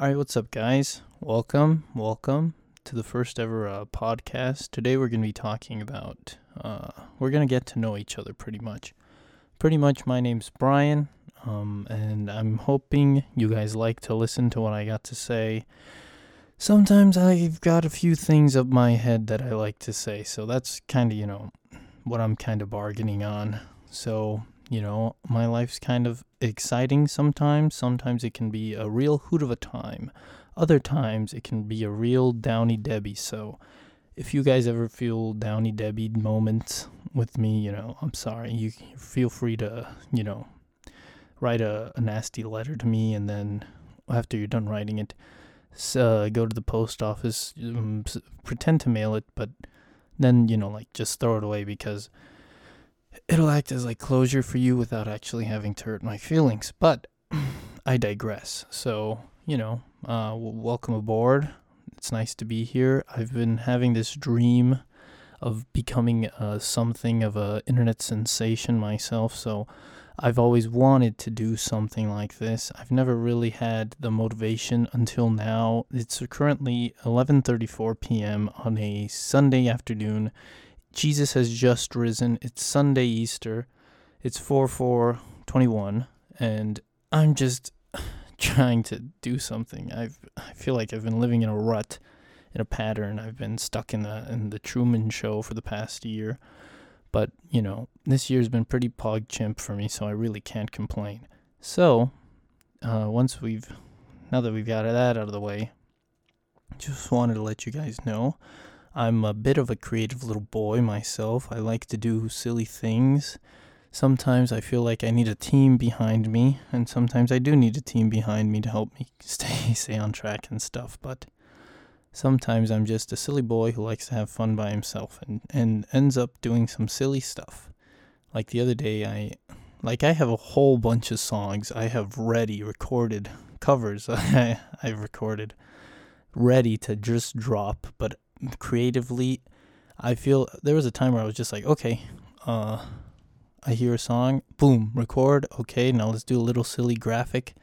All right, what's up, guys? Welcome, welcome to the first ever uh, podcast. Today, we're going to be talking about, uh, we're going to get to know each other pretty much. Pretty much, my name's Brian, um, and I'm hoping you guys like to listen to what I got to say. Sometimes I've got a few things up my head that I like to say, so that's kind of, you know, what I'm kind of bargaining on. So, you know, my life's kind of exciting sometimes. Sometimes it can be a real hoot of a time. Other times it can be a real downy Debbie. So if you guys ever feel downy Debbie moments with me, you know, I'm sorry. You feel free to, you know, write a, a nasty letter to me and then after you're done writing it, uh, go to the post office, um, pretend to mail it, but then, you know, like just throw it away because it'll act as like closure for you without actually having to hurt my feelings. But I digress. So, you know, uh, welcome aboard. It's nice to be here. I've been having this dream of becoming uh, something of a internet sensation myself. So I've always wanted to do something like this. I've never really had the motivation until now. It's currently 11:34 p.m. on a Sunday afternoon Jesus has just risen. It's Sunday Easter. It's 4 4 21. And I'm just trying to do something. I've, I feel like I've been living in a rut, in a pattern. I've been stuck in the, in the Truman Show for the past year. But, you know, this year's been pretty pog chimp for me, so I really can't complain. So, uh, once we've, now that we've got that out of the way, just wanted to let you guys know I'm a bit of a creative little boy myself. I like to do silly things. Sometimes I feel like I need a team behind me, and sometimes I do need a team behind me to help me stay stay on track and stuff. But sometimes I'm just a silly boy who likes to have fun by himself and, and ends up doing some silly stuff. Like the other day I like I have a whole bunch of songs I have ready recorded covers I I've recorded ready to just drop, but creatively, I feel there was a time where I was just like, okay, uh, I hear a song, boom, record. Okay, now let's do a little silly graphic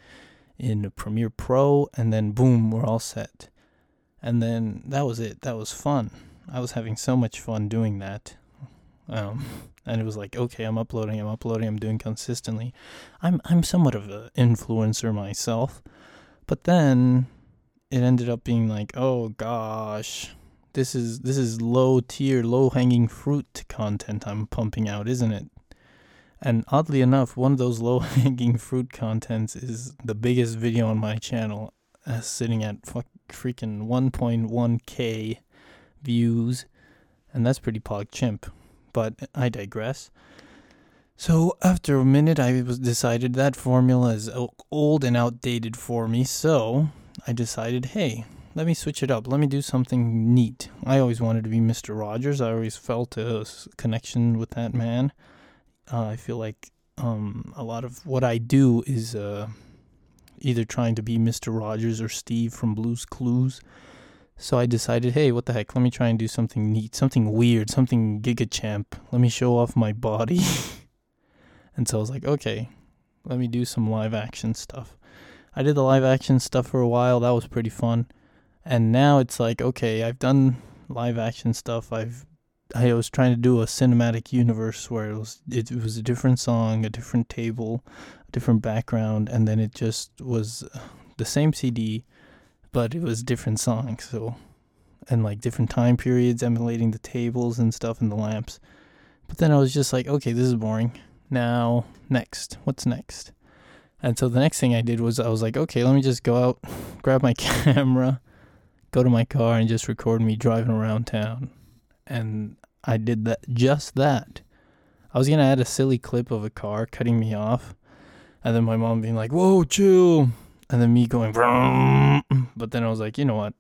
in Premiere Pro, and then boom, we're all set. And then that was it. That was fun. I was having so much fun doing that. Um, and it was like, okay, I'm uploading, I'm uploading, I'm doing consistently. I'm I'm somewhat of an influencer myself, but then it ended up being like, oh gosh, this is this is low tier, low hanging fruit content I'm pumping out, isn't it? And oddly enough, one of those low hanging fruit contents is the biggest video on my channel, uh, sitting at fuck, freaking 1.1k views, and that's pretty pog chimp. But I digress. So after a minute, I was decided that formula is old and outdated for me. So I decided, hey, let me switch it up. Let me do something neat. I always wanted to be Mr. Rogers. I always felt a connection with that man. Uh, I feel like um, a lot of what I do is uh, either trying to be Mr. Rogers or Steve from Blue's Clues. So I decided, hey, what the heck? Let me try and do something neat, something weird, something Giga Champ. Let me show off my body. and so I was like, okay, let me do some live action stuff. I did the live action stuff for a while. That was pretty fun and now it's like okay i've done live action stuff. I've i was trying to do a cinematic universe where it was it, was a different song a different table a different background and then it just was the same cd but it was different songs so and like different time periods emulating the tables and stuff and the lamps. But then i was just like okay this is boring. Now next. What's next? And so the next thing i did was i was like okay let me just go out grab my camera go to my car and just record me driving around town. And I did that just that. I was gonna add a silly clip of a car cutting me off, and then my mom being like, "Whoa, chill," and then me going, Vroom. but then I was like, you know what?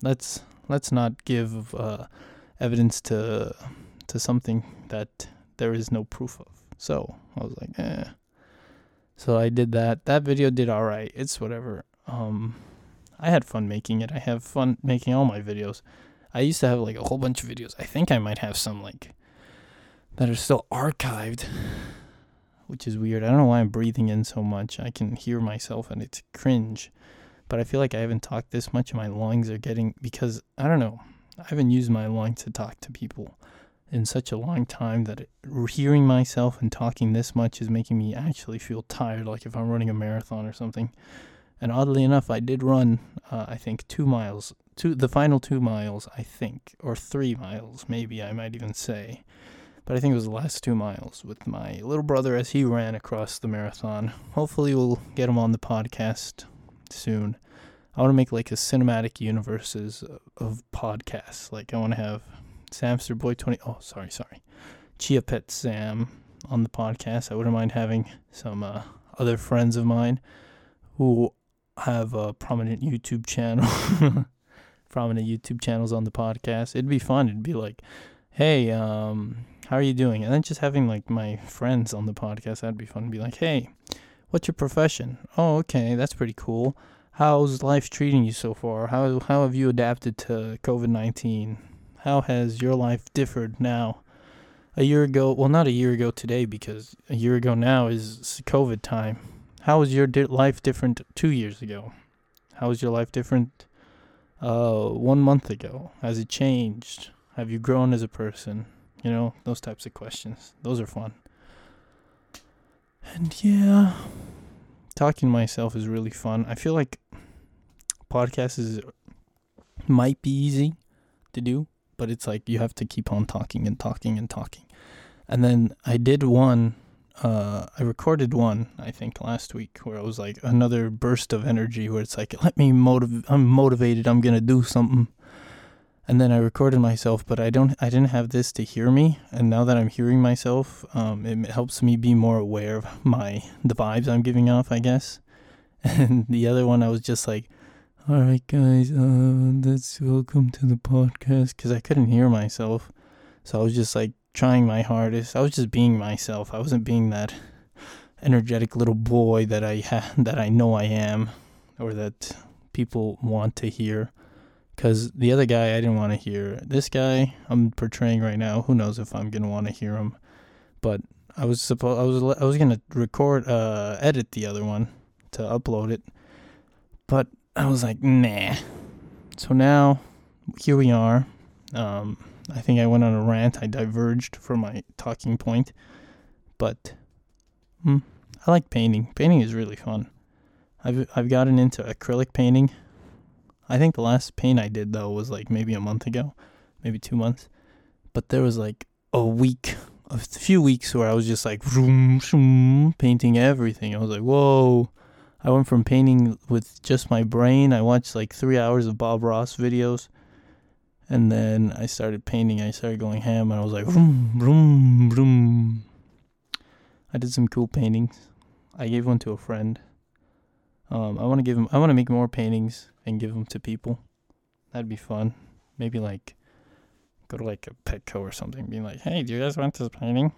Let's let's not give uh, evidence to to something that there is no proof of. So I was like, eh. So I did that. That video did all right. It's whatever. Um, I had fun making it. I have fun making all my videos. I used to have like a whole bunch of videos. I think I might have some like that are still archived, which is weird. I don't know why I'm breathing in so much. I can hear myself and it's cringe. but I feel like I haven't talked this much my lungs are getting because I don't know. I haven't used my lungs to talk to people in such a long time that hearing myself and talking this much is making me actually feel tired like if I'm running a marathon or something. And oddly enough, I did run uh, I think 2 miles, two the final 2 miles, I think, or 3 miles maybe I might even say but I think it was the last two miles with my little brother as he ran across the marathon. Hopefully, we'll get him on the podcast soon. I want to make like a cinematic universes of podcasts. Like I want to have Samster Boy twenty. Oh, sorry, sorry, Chia Pet Sam on the podcast. I wouldn't mind having some uh, other friends of mine who have a prominent YouTube channel, prominent YouTube channels on the podcast. It'd be fun. It'd be like, hey, um, how are you doing? And then just having like my friends on the podcast, that'd be fun. Be like, hey, what's your profession? Oh, okay, that's pretty cool. How's life treating you so far? How how have you adapted to COVID nineteen? How has your life differed now? A year ago, well, not a year ago today, because a year ago now is COVID time. How was your di- life different two years ago? How was your life different uh, one month ago? Has it changed? Have you grown as a person? You know, those types of questions. Those are fun. And yeah, talking to myself is really fun. I feel like podcasts is might be easy to do, but it's like you have to keep on talking and talking and talking. And then I did one uh, I recorded one, I think, last week where it was like another burst of energy where it's like, let me motivate, I'm motivated, I'm to do something. And then I recorded myself, but I don't I didn't have this to hear me, and now that I'm hearing myself, um, it helps me be more aware of my the vibes I'm giving off, I guess. And the other one, I was just like, "All right, guys, uh, let's welcome to the podcast," because I couldn't hear myself, so I was just like trying my hardest. I was just being myself. I wasn't being that energetic little boy that I ha- that I know I am, or that people want to hear. Because the other guy I didn't want to hear. This guy I'm portraying right now, who knows if I'm gonna want to hear him. But I was supposed I was I was gonna record uh edit the other one to upload it, but I was like nah. So now here we are. Um, I think I went on a rant. I diverged from my talking point, but hmm, I like painting. Painting is really fun. I've I've gotten into acrylic painting I think the last paint I did though was like maybe a month ago, maybe two months. But there was like a week, a few weeks where I was just like vroom, painting everything. I was like, whoa. I went from painting with just my brain. I watched like three hours of Bob Ross videos. And then I started painting. I started going ham and I was like, vroom, vroom, vroom. I did some cool paintings. I gave one to a friend. Um, I want to give him. I want to make more paintings and give them to people. That'd be fun. Maybe like go to like a Petco or something, being like, "Hey, do you guys want this painting?"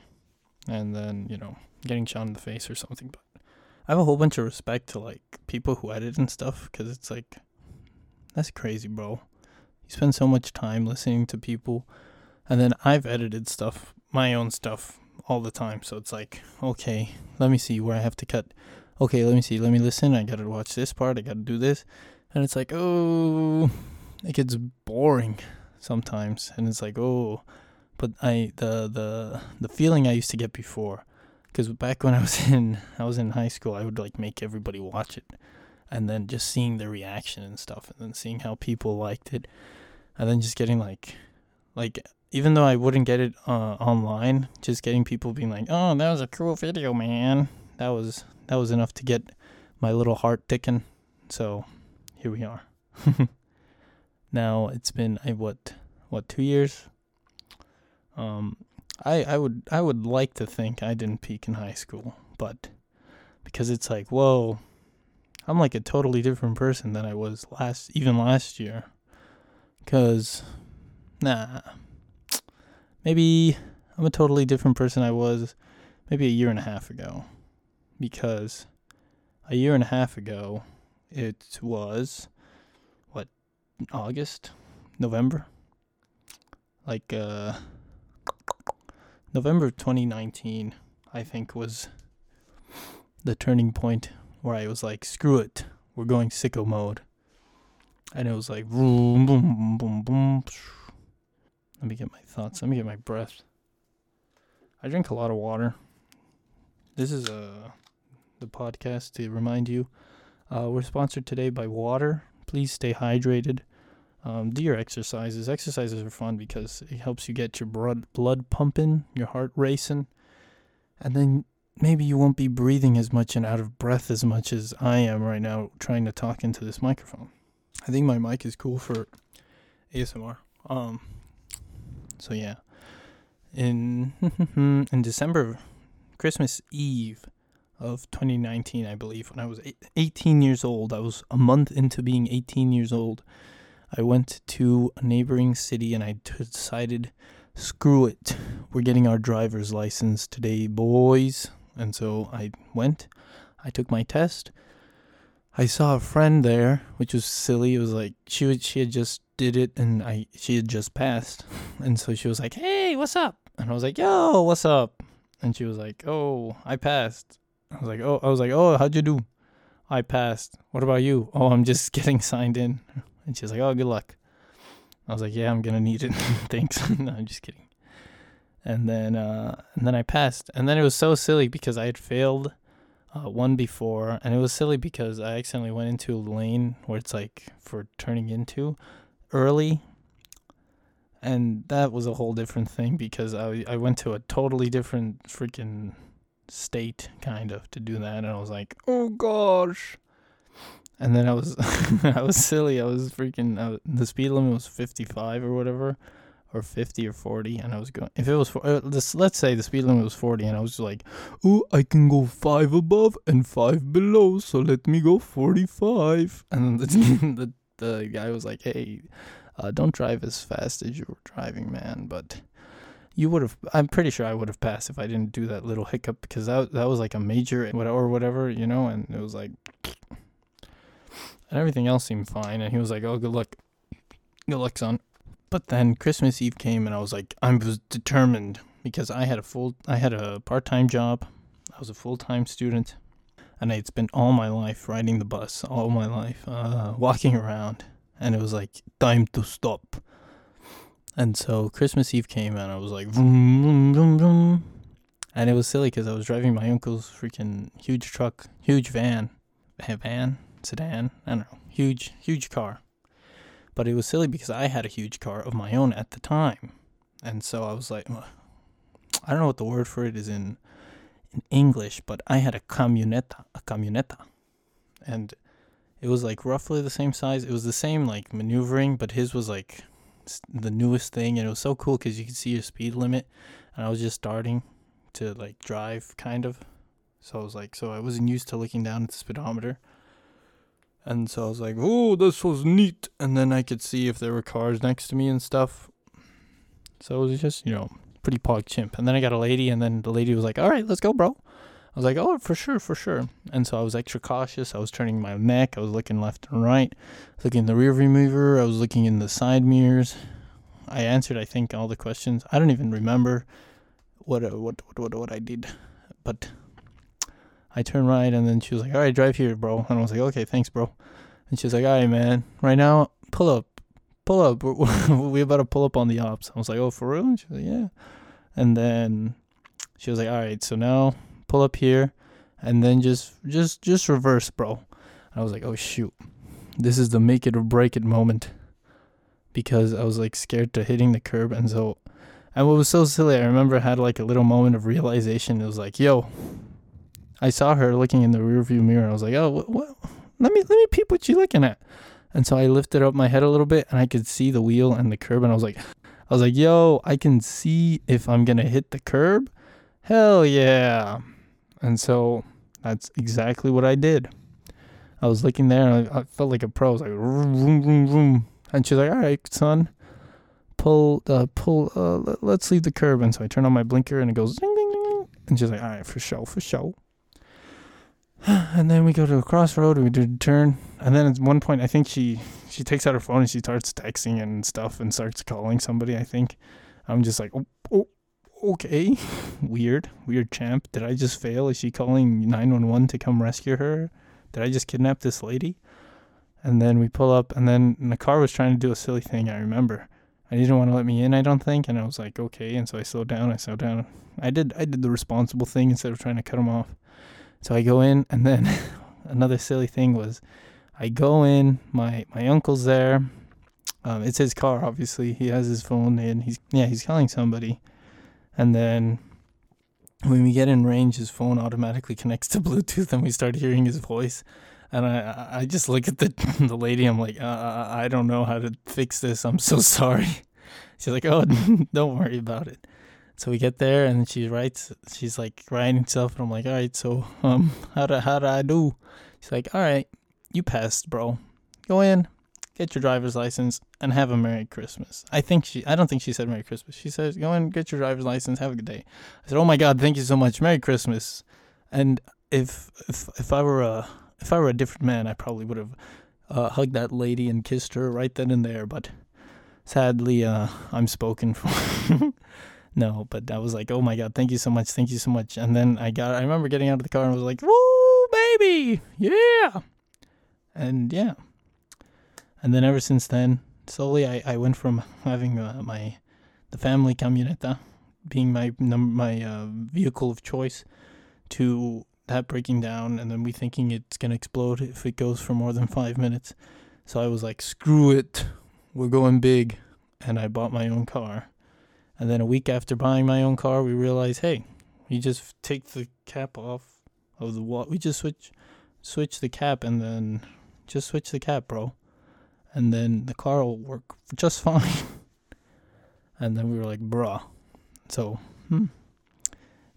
And then you know, getting shot in the face or something. But I have a whole bunch of respect to like people who edit and stuff because it's like that's crazy, bro. You spend so much time listening to people, and then I've edited stuff, my own stuff, all the time. So it's like, okay, let me see where I have to cut. Okay, let me see. Let me listen. I gotta watch this part. I gotta do this and it's like oh it gets boring sometimes and it's like oh but i the the the feeling i used to get before because back when i was in i was in high school i would like make everybody watch it and then just seeing the reaction and stuff and then seeing how people liked it and then just getting like like even though i wouldn't get it uh, online just getting people being like oh that was a cool video man that was that was enough to get my little heart ticking so here we are. now it's been I what what two years. Um, I I would I would like to think I didn't peak in high school, but because it's like whoa, I'm like a totally different person than I was last even last year. Cause nah, maybe I'm a totally different person I was maybe a year and a half ago, because a year and a half ago it was what August, November, like uh, November 2019. I think was the turning point where I was like, screw it, we're going sicko mode. And it was like boom, boom, boom, boom. Let me get my thoughts. Let me get my breath. I drink a lot of water. This is uh, the podcast to remind you. Uh, we're sponsored today by water. Please stay hydrated. Um, do your exercises. Exercises are fun because it helps you get your blood blood pumping, your heart racing, and then maybe you won't be breathing as much and out of breath as much as I am right now trying to talk into this microphone. I think my mic is cool for ASMR. Um, so yeah, in in December, Christmas Eve of 2019, I believe, when I was 18 years old, I was a month into being 18 years old. I went to a neighboring city and I decided, screw it, we're getting our driver's license today, boys. And so I went, I took my test. I saw a friend there, which was silly. It was like she would, she had just did it and I she had just passed. And so she was like, "Hey, what's up?" And I was like, "Yo, what's up?" And she was like, "Oh, I passed." I was like, "Oh, I was like, "Oh, how'd you do?" I passed. What about you? Oh, I'm just getting signed in. And she's like, "Oh, good luck." I was like, "Yeah, I'm gonna need it. Thanks." no, I'm just kidding. And then, uh, and then I passed. And then it was so silly because I had failed uh, one before, and it was silly because I accidentally went into a lane where it's like for turning into early, and that was a whole different thing because I I went to a totally different freaking state kind of to do that, and I was like, oh gosh. And then I was I was silly. I was freaking. I, the speed limit was fifty five or whatever, or fifty or forty, and I was going. If it was for uh, this, let's say the speed limit was forty, and I was like, "Oh, I can go five above and five below, so let me go forty five. And the, the the guy was like, "Hey, uh, don't drive as fast as you were driving, man." But you would have. I'm pretty sure I would have passed if I didn't do that little hiccup because that that was like a major or whatever, you know, and it was like and everything else seemed fine. And he was like, "Oh, good luck, good luck, son." But then Christmas Eve came, and I was like, I was determined because I had a full, I had a part-time job. I was a full-time student, and I'd spent all my life riding the bus, all my life uh, walking around, and it was like time to stop. And so Christmas Eve came, and I was like, vroom, vroom, vroom, vroom. and it was silly because I was driving my uncle's freaking huge truck, huge van, van, sedan. I don't know, huge, huge car. But it was silly because I had a huge car of my own at the time, and so I was like, I don't know what the word for it is in in English, but I had a camioneta, a camioneta, and it was like roughly the same size. It was the same like maneuvering, but his was like the newest thing, and it was so cool because you could see your speed limit, and I was just starting to like drive kind of. So I was like, so I wasn't used to looking down at the speedometer. And so I was like, oh, this was neat. And then I could see if there were cars next to me and stuff. So it was just, you know, pretty pog chimp. And then I got a lady, and then the lady was like, all right, let's go, bro. I was like, oh, for sure, for sure. And so I was extra cautious. I was turning my neck. I was looking left and right. looking in the rearview mirror. I was looking in the side mirrors. I answered, I think, all the questions. I don't even remember what uh, what what what, what I did, but I turned right, and then she was like, "All right, drive here, bro." And I was like, "Okay, thanks, bro." And she's like, "All right, man. Right now, pull up, pull up. We're, we about to pull up on the ops." I was like, "Oh, for real?" And she was like, "Yeah." And then she was like, "All right, so now pull up here, and then just just just reverse, bro." And I was like, "Oh shoot, this is the make it or break it moment," because I was like scared to hitting the curb, and so. And what was so silly, I remember I had like a little moment of realization. It was like, yo, I saw her looking in the rearview mirror. I was like, oh, what, what? Let me let me peep what you're looking at. And so I lifted up my head a little bit, and I could see the wheel and the curb, and I was like, I was like, yo, I can see if I'm gonna hit the curb. Hell yeah! And so that's exactly what I did. I was looking there, and I, I felt like a pro. I was like, vroom, vroom, vroom. and she's like, all right, son, pull, uh, pull. Uh, let's leave the curb. And so I turn on my blinker, and it goes ding, ding, ding. And she's like, all right, for sure, for sure. and then we go to a crossroad. We do a turn, and then at one point, I think she she takes out her phone and she starts texting and stuff and starts calling somebody. I think I'm just like, oh, oh okay, weird, weird champ. Did I just fail? Is she calling nine one one to come rescue her? Did I just kidnap this lady? And then we pull up, and then the car was trying to do a silly thing. I remember. I didn't want to let me in. I don't think, and I was like, okay. And so I slowed down. I slowed down. I did. I did the responsible thing instead of trying to cut him off. So I go in, and then another silly thing was, I go in. My my uncle's there. Um, it's his car, obviously. He has his phone in. He's yeah, he's calling somebody, and then when we get in range, his phone automatically connects to Bluetooth, and we start hearing his voice. And I I just look at the the lady. I'm like, uh, I don't know how to fix this. I'm so sorry. She's like, oh, don't worry about it. So we get there, and she writes. She's like writing stuff, and I'm like, all right. So um, how do how do I do? She's like, all right, you passed, bro. Go in, get your driver's license, and have a Merry Christmas. I think she, I don't think she said Merry Christmas. She says go in get your driver's license, have a good day. I said, oh my God, thank you so much. Merry Christmas. And if, if, if I were a, if I were a different man, I probably would have uh, hugged that lady and kissed her right then and there. But sadly, uh, I'm spoken for. no, but I was like, oh my God, thank you so much. Thank you so much. And then I got, I remember getting out of the car and was like, woo, baby. Yeah. And yeah. And then ever since then, slowly I, I went from having uh, my the family camioneta being my my uh, vehicle of choice to that breaking down and then we thinking it's gonna explode if it goes for more than five minutes. So I was like, screw it, we're going big, and I bought my own car. And then a week after buying my own car, we realized, hey, we just take the cap off of the wall. We just switch switch the cap and then just switch the cap, bro and then the car will work just fine. and then we were like, bruh. So, hmm.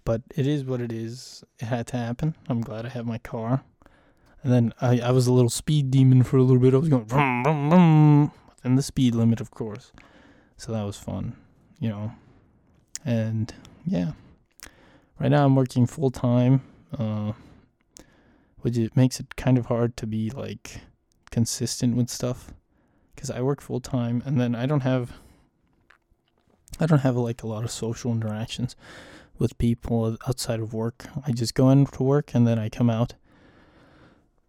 But it is what it is. It had to happen. I'm glad I have my car. And then I, I was a little speed demon for a little bit. I was going vroom, vroom, vroom, and the speed limit, of course. So that was fun, you know. And yeah, right now I'm working full time, uh, which it makes it kind of hard to be like consistent with stuff because I work full time and then I don't have I don't have like a lot of social interactions with people outside of work. I just go into work and then I come out,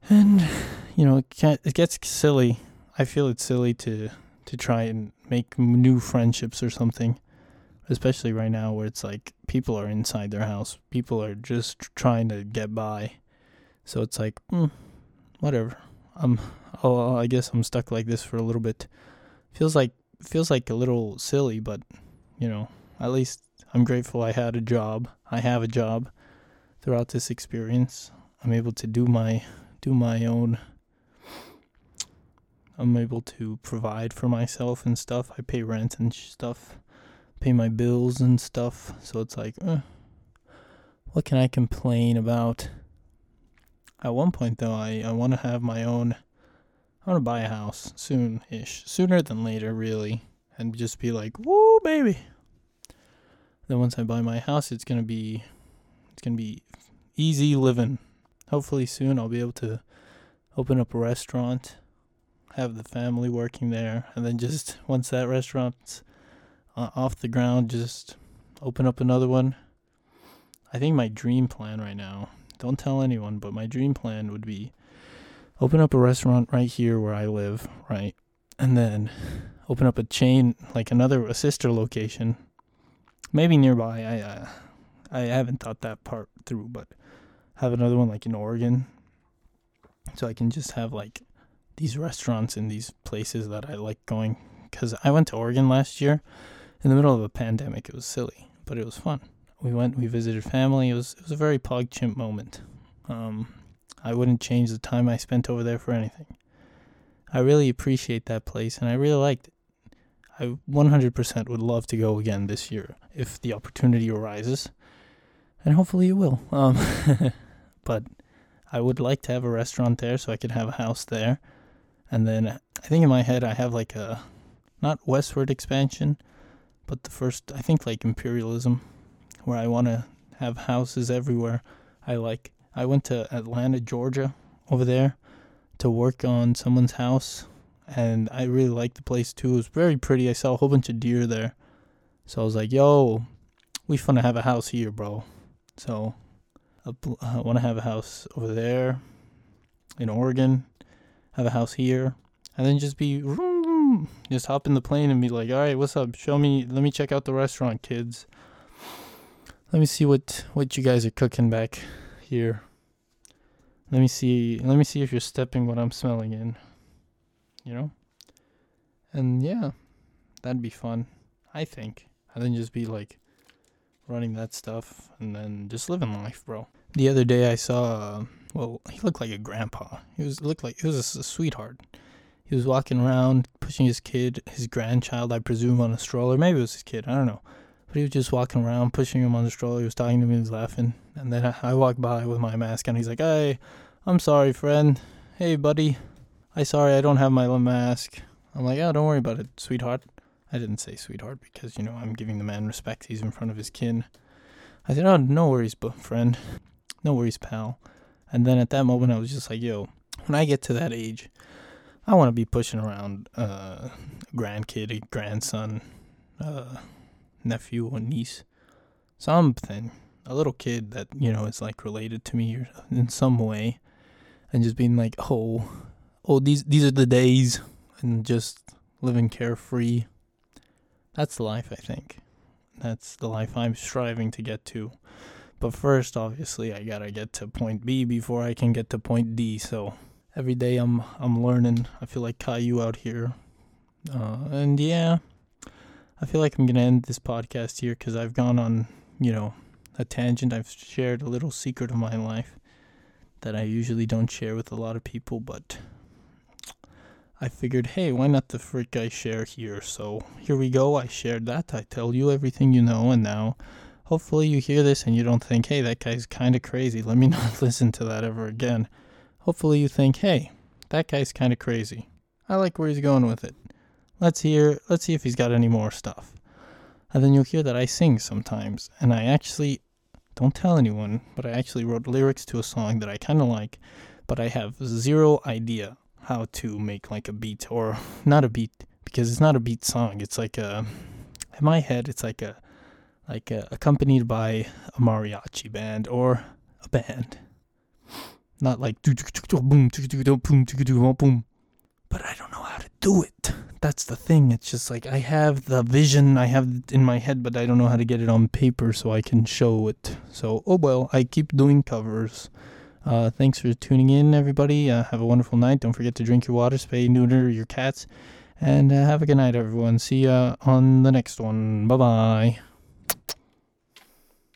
and you know it, it gets silly. I feel it's silly to to try and make new friendships or something, especially right now where it's like people are inside their house. People are just trying to get by, so it's like, mm, whatever. I'm oh, I guess I'm stuck like this for a little bit. Feels like feels like a little silly, but you know, at least I'm grateful I had a job. I have a job throughout this experience. I'm able to do my do my own I'm able to provide for myself and stuff. I pay rent and stuff, pay my bills and stuff. So it's like, eh, what can I complain about? At one point, though, I, I want to have my own I want to buy a house soon ish. Sooner than later, really. And just be like, woo, baby. Then once I buy my house, it's going to be. It's going to be easy living. Hopefully soon I'll be able to open up a restaurant, have the family working there, and then just once that restaurant's uh, off the ground, just open up another one. I think my dream plan right now, don't tell anyone, but my dream plan would be open up a restaurant right here where I live, right? And then open up a chain, like another, a sister location, maybe nearby. I, uh, I haven't thought that part through, but have another one like in Oregon. So I can just have like these restaurants in these places that I like going. Because I went to Oregon last year in the middle of a pandemic. It was silly, but it was fun. We went, we visited family. It was, it was a very PogChamp moment. Um, I wouldn't change the time I spent over there for anything. I really appreciate that place and I really liked it. I 100% would love to go again this year if the opportunity arises. And hopefully it will. Um, but I would like to have a restaurant there so I could have a house there. And then I think in my head I have like a not westward expansion, but the first I think like imperialism where I want to have houses everywhere I like I went to Atlanta, Georgia, over there to work on someone's house, and I really liked the place too. It was very pretty. I saw a whole bunch of deer there, so I was like, "Yo, we finna have a house here, bro." So I uh, want to have a house over there in Oregon, have a house here, and then just be just hop in the plane and be like, all right, what's up? Show me, let me check out the restaurant, kids. Let me see what what you guys are cooking back here. Let me see. Let me see if you're stepping what I'm smelling in. You know. And yeah, that'd be fun. I think. And then just be like running that stuff and then just living life, bro. The other day I saw. Uh, well, he looked like a grandpa. He was looked like he was a, a sweetheart. He was walking around pushing his kid, his grandchild, I presume, on a stroller. Maybe it was his kid. I don't know. But he was just walking around, pushing him on the stroller. He was talking to me, he was laughing. And then I, walked by with my mask, and he's like, "Hey, I'm sorry, friend. Hey, buddy. I sorry I don't have my mask." I'm like, "Oh, don't worry about it, sweetheart." I didn't say sweetheart because you know I'm giving the man respect. He's in front of his kin. I said, "Oh, no worries, friend. No worries, pal." And then at that moment, I was just like, "Yo, when I get to that age." I want to be pushing around uh, a grandkid, a grandson, uh, nephew, or niece, something. A little kid that you know is like related to me in some way, and just being like, oh, oh, these these are the days, and just living carefree. That's the life I think. That's the life I'm striving to get to. But first, obviously, I gotta get to point B before I can get to point D. So every day I'm I'm learning. I feel like Caillou out here, uh, and yeah, I feel like I'm gonna end this podcast here because I've gone on you know a tangent. I've shared a little secret of my life that I usually don't share with a lot of people, but I figured, hey, why not the frick I share here? So here we go. I shared that. I tell you everything you know, and now. Hopefully, you hear this and you don't think, hey, that guy's kind of crazy. Let me not listen to that ever again hopefully you think, hey, that guy's kind of crazy. I like where he's going with it. Let's hear, let's see if he's got any more stuff. And then you'll hear that I sing sometimes, and I actually don't tell anyone, but I actually wrote lyrics to a song that I kind of like, but I have zero idea how to make like a beat or not a beat because it's not a beat song. It's like a in my head, it's like a like a, accompanied by a mariachi band or a band. Not like boom. But I don't know how to do it. That's the thing. It's just like I have the vision I have in my head, but I don't know how to get it on paper so I can show it. So, oh well, I keep doing covers. Uh, thanks for tuning in, everybody. Uh, have a wonderful night. Don't forget to drink your water, spay, neuter your cats, and uh, have a good night, everyone. See ya on the next one. Bye bye.